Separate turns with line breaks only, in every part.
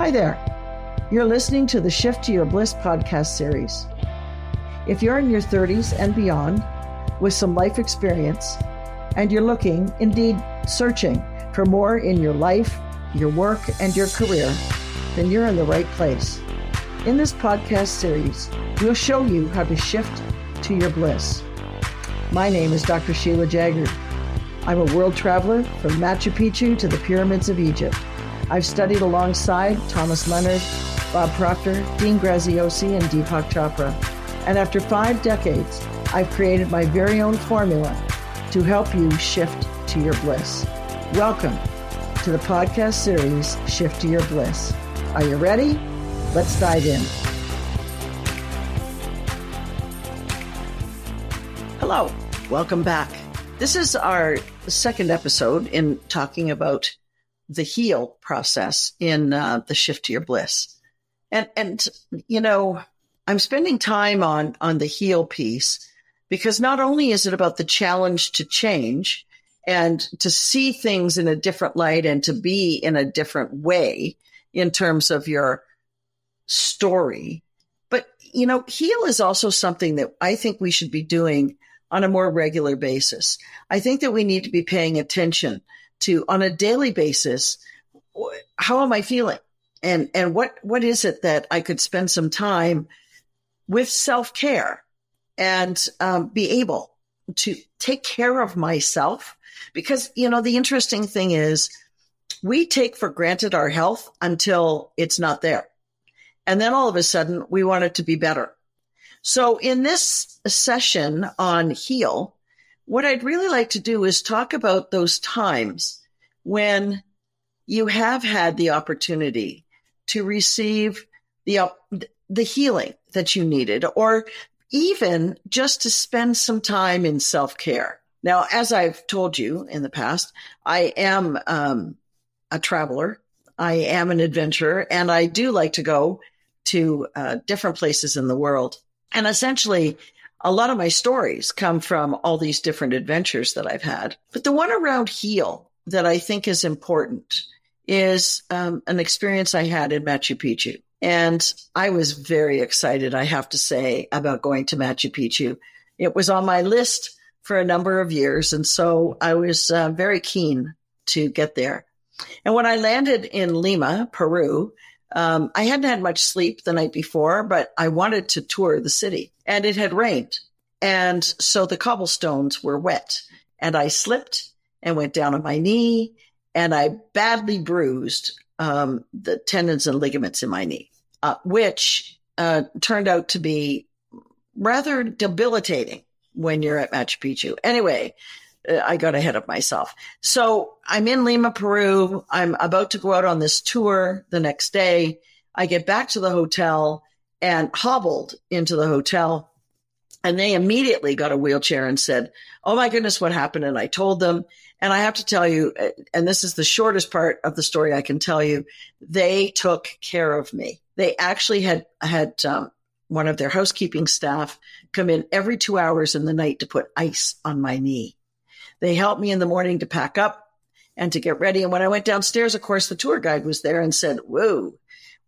Hi there. You're listening to the Shift to Your Bliss podcast series. If you're in your 30s and beyond with some life experience, and you're looking, indeed searching, for more in your life, your work, and your career, then you're in the right place. In this podcast series, we'll show you how to shift to your bliss. My name is Dr. Sheila Jaggard. I'm a world traveler from Machu Picchu to the pyramids of Egypt. I've studied alongside Thomas Leonard, Bob Proctor, Dean Graziosi, and Deepak Chopra. And after five decades, I've created my very own formula to help you shift to your bliss. Welcome to the podcast series, Shift to Your Bliss. Are you ready? Let's dive in. Hello, welcome back. This is our second episode in talking about the heal process in uh, the shift to your bliss. And, and, you know, I'm spending time on, on the heal piece because not only is it about the challenge to change and to see things in a different light and to be in a different way in terms of your story, but, you know, heal is also something that I think we should be doing on a more regular basis. I think that we need to be paying attention to on a daily basis how am i feeling? And and what what is it that i could spend some time with self-care and um, be able to take care of myself? Because you know the interesting thing is we take for granted our health until it's not there. And then all of a sudden we want it to be better. So in this session on heal what I'd really like to do is talk about those times when you have had the opportunity to receive the the healing that you needed or even just to spend some time in self-care. Now, as I've told you in the past, I am um, a traveler. I am an adventurer and I do like to go to uh, different places in the world. And essentially, a lot of my stories come from all these different adventures that I've had. But the one around heal that I think is important is um, an experience I had in Machu Picchu. And I was very excited, I have to say, about going to Machu Picchu. It was on my list for a number of years. And so I was uh, very keen to get there. And when I landed in Lima, Peru, um, I hadn't had much sleep the night before, but I wanted to tour the city and it had rained. And so the cobblestones were wet and I slipped and went down on my knee and I badly bruised um, the tendons and ligaments in my knee, uh, which uh, turned out to be rather debilitating when you're at Machu Picchu. Anyway, uh, I got ahead of myself. So I'm in Lima, Peru. I'm about to go out on this tour the next day. I get back to the hotel and hobbled into the hotel. And they immediately got a wheelchair and said, Oh my goodness, what happened? And I told them. And I have to tell you, and this is the shortest part of the story I can tell you, they took care of me. They actually had, had, um, one of their housekeeping staff come in every two hours in the night to put ice on my knee. They helped me in the morning to pack up and to get ready. And when I went downstairs, of course, the tour guide was there and said, Whoa,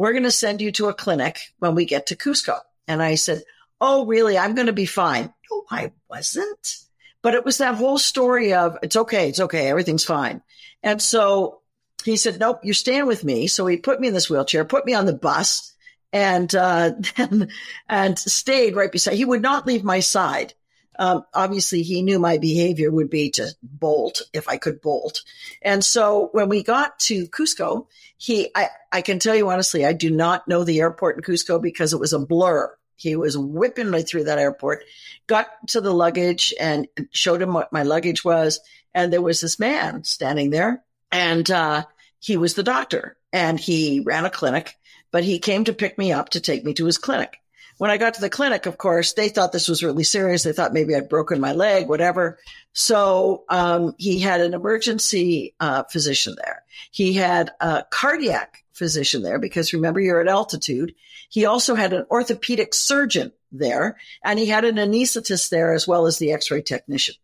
we're going to send you to a clinic when we get to Cusco. And I said, Oh, really? I'm going to be fine. No, I wasn't. But it was that whole story of it's okay, it's okay, everything's fine. And so he said, Nope, you're staying with me. So he put me in this wheelchair, put me on the bus, and uh, and, and stayed right beside. He would not leave my side. Um, obviously, he knew my behavior would be to bolt if I could bolt. And so when we got to Cusco, he, I, I can tell you honestly, I do not know the airport in Cusco because it was a blur. He was whipping me through that airport, got to the luggage and showed him what my luggage was. And there was this man standing there and, uh, he was the doctor and he ran a clinic, but he came to pick me up to take me to his clinic. When I got to the clinic, of course, they thought this was really serious. They thought maybe I'd broken my leg, whatever. So um, he had an emergency uh, physician there. He had a cardiac physician there because remember you're at altitude. He also had an orthopedic surgeon there, and he had an anesthetist there as well as the X-ray technician.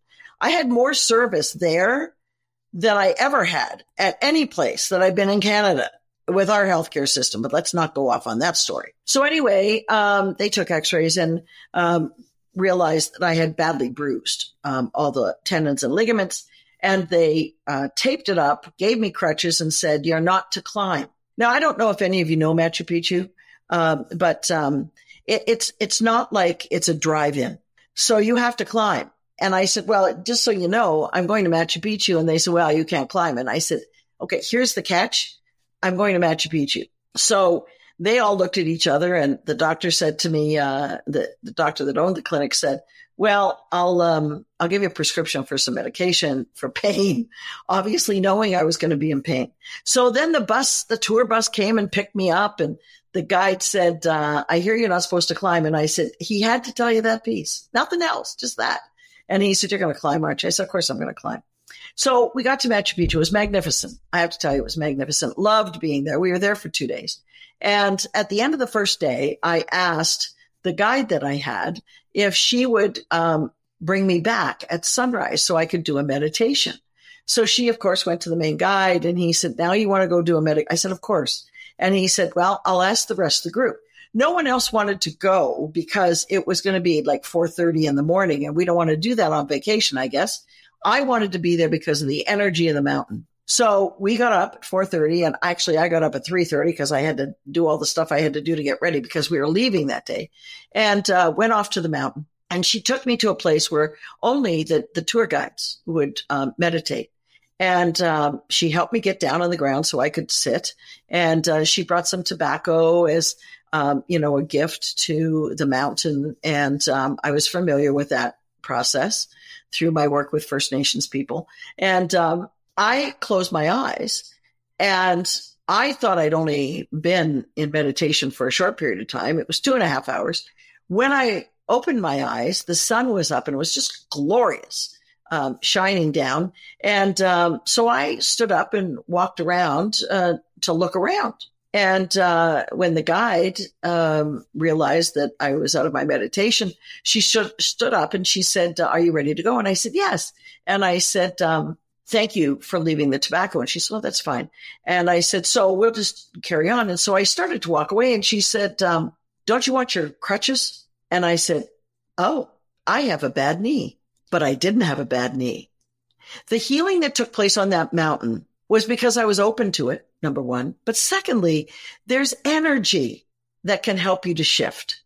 I had more service there than I ever had at any place that I've been in Canada. With our healthcare system, but let's not go off on that story. So anyway, um, they took x-rays and, um, realized that I had badly bruised, um, all the tendons and ligaments and they, uh, taped it up, gave me crutches and said, you're not to climb. Now, I don't know if any of you know Machu Picchu, um, but, um, it, it's, it's not like it's a drive-in. So you have to climb. And I said, well, just so you know, I'm going to Machu Picchu. And they said, well, you can't climb. And I said, okay, here's the catch. I'm going to Machu Picchu. So they all looked at each other and the doctor said to me, uh, the, the doctor that owned the clinic said, well, I'll, um, I'll give you a prescription for some medication for pain, obviously knowing I was going to be in pain. So then the bus, the tour bus came and picked me up and the guide said, uh, I hear you're not supposed to climb. And I said, he had to tell you that piece, nothing else, just that. And he said, you're going to climb, aren't you? I said, of course I'm going to climb. So we got to Machu Picchu. It was magnificent. I have to tell you, it was magnificent. Loved being there. We were there for two days. And at the end of the first day, I asked the guide that I had if she would um, bring me back at sunrise so I could do a meditation. So she, of course, went to the main guide and he said, now you want to go do a meditation? I said, of course. And he said, well, I'll ask the rest of the group. No one else wanted to go because it was going to be like 4.30 in the morning and we don't want to do that on vacation, I guess. I wanted to be there because of the energy of the mountain. So we got up at 4:30 and actually I got up at 3:30 because I had to do all the stuff I had to do to get ready because we were leaving that day and uh, went off to the mountain. And she took me to a place where only the, the tour guides would um, meditate. And um, she helped me get down on the ground so I could sit. And uh, she brought some tobacco as, um, you know, a gift to the mountain. And um, I was familiar with that process through my work with First Nations people. And um, I closed my eyes and I thought I'd only been in meditation for a short period of time. It was two and a half hours. When I opened my eyes, the sun was up and it was just glorious um, shining down. And um, so I stood up and walked around uh, to look around. And uh, when the guide um, realized that I was out of my meditation, she sh- stood up and she said, "Are you ready to go?" And I said, "Yes." And I said, um, "Thank you for leaving the tobacco." And she said, "Oh, that's fine." And I said, "So we'll just carry on." And so I started to walk away, and she said, um, "Don't you want your crutches?" And I said, "Oh, I have a bad knee." but I didn't have a bad knee. The healing that took place on that mountain was because I was open to it, number one. But secondly, there's energy that can help you to shift.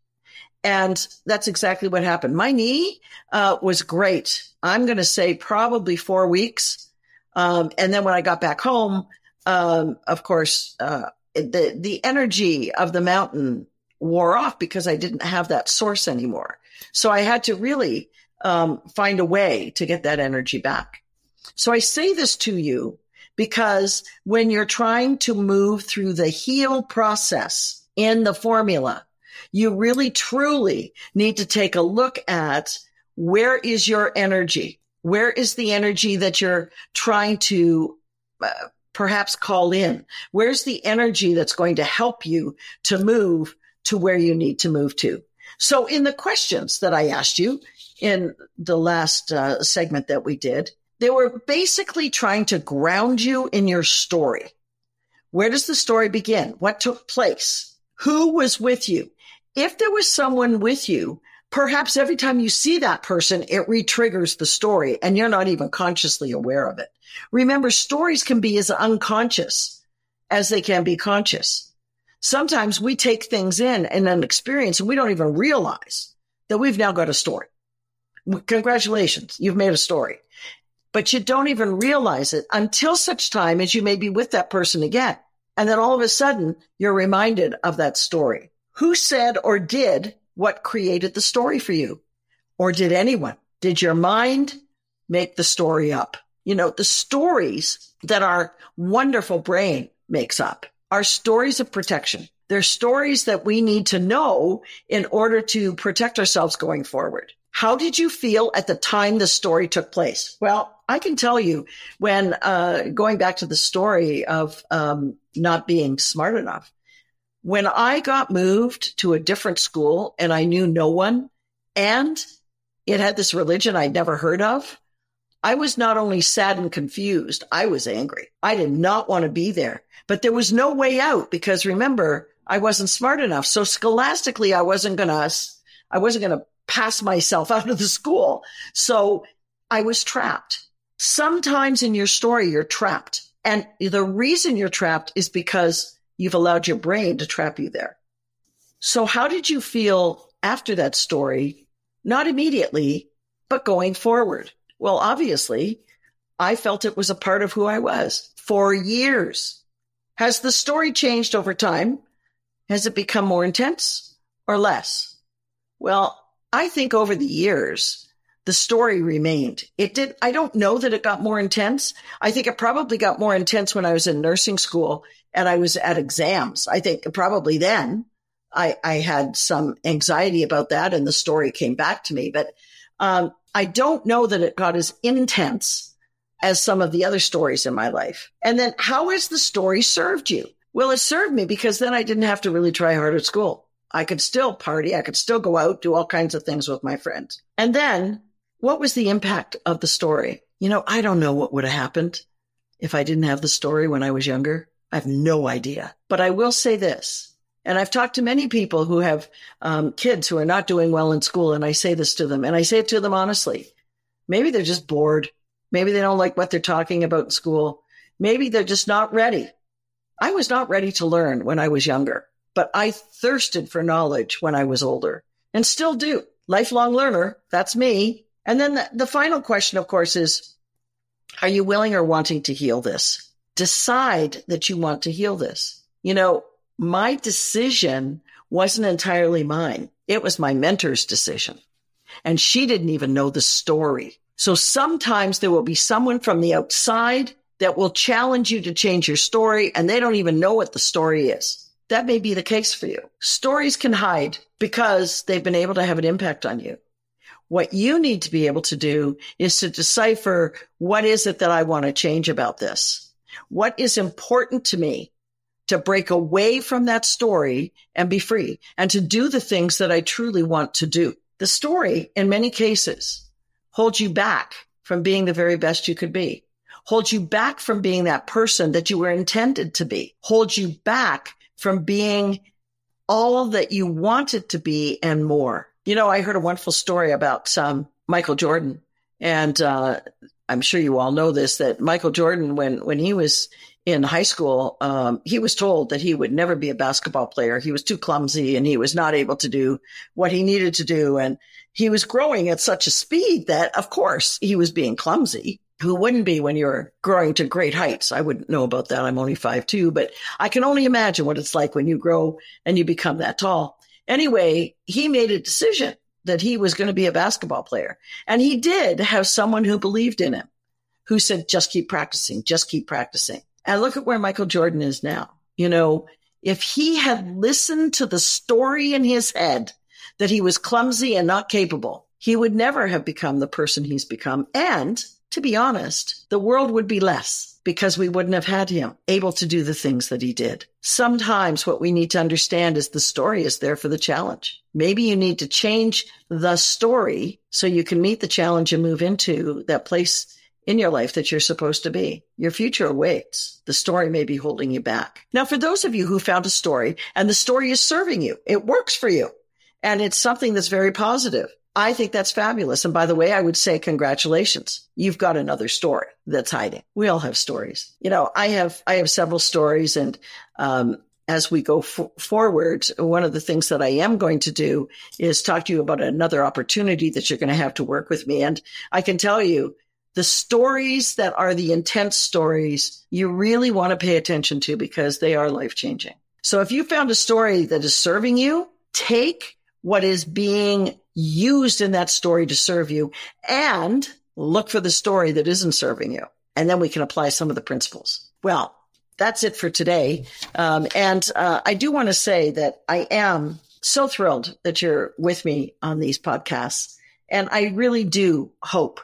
And that's exactly what happened. My knee uh, was great. I'm going to say probably four weeks. Um, and then when I got back home, um, of course, uh, the the energy of the mountain wore off because I didn't have that source anymore. So I had to really um, find a way to get that energy back. So I say this to you because when you're trying to move through the heal process in the formula, you really truly need to take a look at where is your energy? Where is the energy that you're trying to uh, perhaps call in? Where's the energy that's going to help you to move to where you need to move to? So in the questions that I asked you, in the last uh, segment that we did. They were basically trying to ground you in your story. Where does the story begin? What took place? Who was with you? If there was someone with you, perhaps every time you see that person, it re-triggers the story and you're not even consciously aware of it. Remember, stories can be as unconscious as they can be conscious. Sometimes we take things in and an experience and we don't even realize that we've now got a story congratulations, you've made a story. But you don't even realize it until such time as you may be with that person again. And then all of a sudden, you're reminded of that story. Who said or did what created the story for you? Or did anyone? Did your mind make the story up? You know, the stories that our wonderful brain makes up are stories of protection. They're stories that we need to know in order to protect ourselves going forward. How did you feel at the time the story took place? Well, I can tell you when uh, going back to the story of um, not being smart enough. When I got moved to a different school and I knew no one, and it had this religion I'd never heard of, I was not only sad and confused, I was angry. I did not want to be there, but there was no way out because remember, I wasn't smart enough. So scholastically, I wasn't going to, I wasn't going to pass myself out of the school. So I was trapped. Sometimes in your story, you're trapped. And the reason you're trapped is because you've allowed your brain to trap you there. So how did you feel after that story? Not immediately, but going forward. Well, obviously, I felt it was a part of who I was for years. Has the story changed over time? Has it become more intense or less? Well, I think over the years, the story remained. It did. I don't know that it got more intense. I think it probably got more intense when I was in nursing school and I was at exams. I think probably then I, I had some anxiety about that and the story came back to me. But um, I don't know that it got as intense as some of the other stories in my life. And then how has the story served you? Well, it served me because then I didn't have to really try hard at school. I could still party. I could still go out, do all kinds of things with my friends. And then what was the impact of the story? You know, I don't know what would have happened if I didn't have the story when I was younger. I have no idea. But I will say this and I've talked to many people who have um, kids who are not doing well in school, and I say this to them, and I say it to them honestly. Maybe they're just bored. Maybe they don't like what they're talking about in school. Maybe they're just not ready. I was not ready to learn when I was younger, but I thirsted for knowledge when I was older and still do. Lifelong learner. That's me. And then the, the final question, of course, is are you willing or wanting to heal this? Decide that you want to heal this. You know, my decision wasn't entirely mine. It was my mentor's decision. And she didn't even know the story. So sometimes there will be someone from the outside that will challenge you to change your story and they don't even know what the story is. That may be the case for you. Stories can hide because they've been able to have an impact on you. What you need to be able to do is to decipher what is it that I want to change about this? What is important to me? to break away from that story and be free and to do the things that I truly want to do. The story, in many cases, holds you back from being the very best you could be, holds you back from being that person that you were intended to be, holds you back from being all that you wanted to be and more. You know, I heard a wonderful story about um, Michael Jordan, and uh, I'm sure you all know this that Michael Jordan, when when he was in high school, um, he was told that he would never be a basketball player. He was too clumsy and he was not able to do what he needed to do. And he was growing at such a speed that, of course, he was being clumsy. Who wouldn't be when you're growing to great heights? I wouldn't know about that. I'm only five two, but I can only imagine what it's like when you grow and you become that tall. Anyway, he made a decision that he was going to be a basketball player. And he did have someone who believed in him, who said, just keep practicing, just keep practicing. And look at where Michael Jordan is now. You know, if he had listened to the story in his head that he was clumsy and not capable, he would never have become the person he's become. And to be honest, the world would be less because we wouldn't have had him able to do the things that he did. Sometimes what we need to understand is the story is there for the challenge. Maybe you need to change the story so you can meet the challenge and move into that place in your life that you're supposed to be. Your future awaits. The story may be holding you back. Now, for those of you who found a story and the story is serving you, it works for you and it's something that's very positive. I think that's fabulous. And by the way, I would say congratulations. You've got another story that's hiding. We all have stories. You know, I have, I have several stories and, um, as we go f- forward, one of the things that I am going to do is talk to you about another opportunity that you're going to have to work with me. And I can tell you the stories that are the intense stories you really want to pay attention to because they are life changing. So if you found a story that is serving you, take what is being used in that story to serve you and look for the story that isn't serving you. And then we can apply some of the principles. Well, that's it for today. Um, and uh, I do want to say that I am so thrilled that you're with me on these podcasts. And I really do hope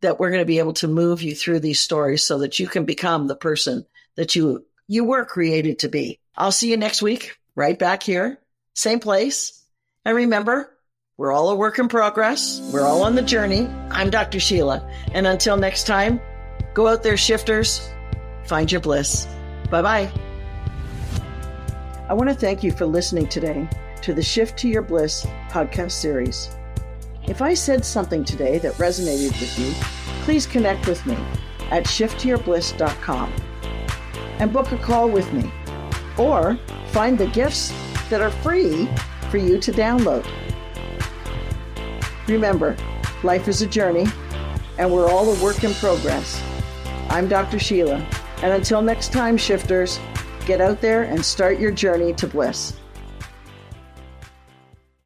that we're going to be able to move you through these stories so that you can become the person that you you were created to be. I'll see you next week, right back here, same place. And remember, We're all a work in progress. We're all on the journey. I'm Dr. Sheila. And until next time, go out there, shifters. Find your bliss. Bye bye. I want to thank you for listening today to the Shift to Your Bliss podcast series. If I said something today that resonated with you, please connect with me at shifttoyourbliss.com and book a call with me. Or find the gifts that are free for you to download. Remember, life is a journey, and we're all a work in progress. I'm Dr. Sheila, and until next time, shifters, get out there and start your journey to bliss.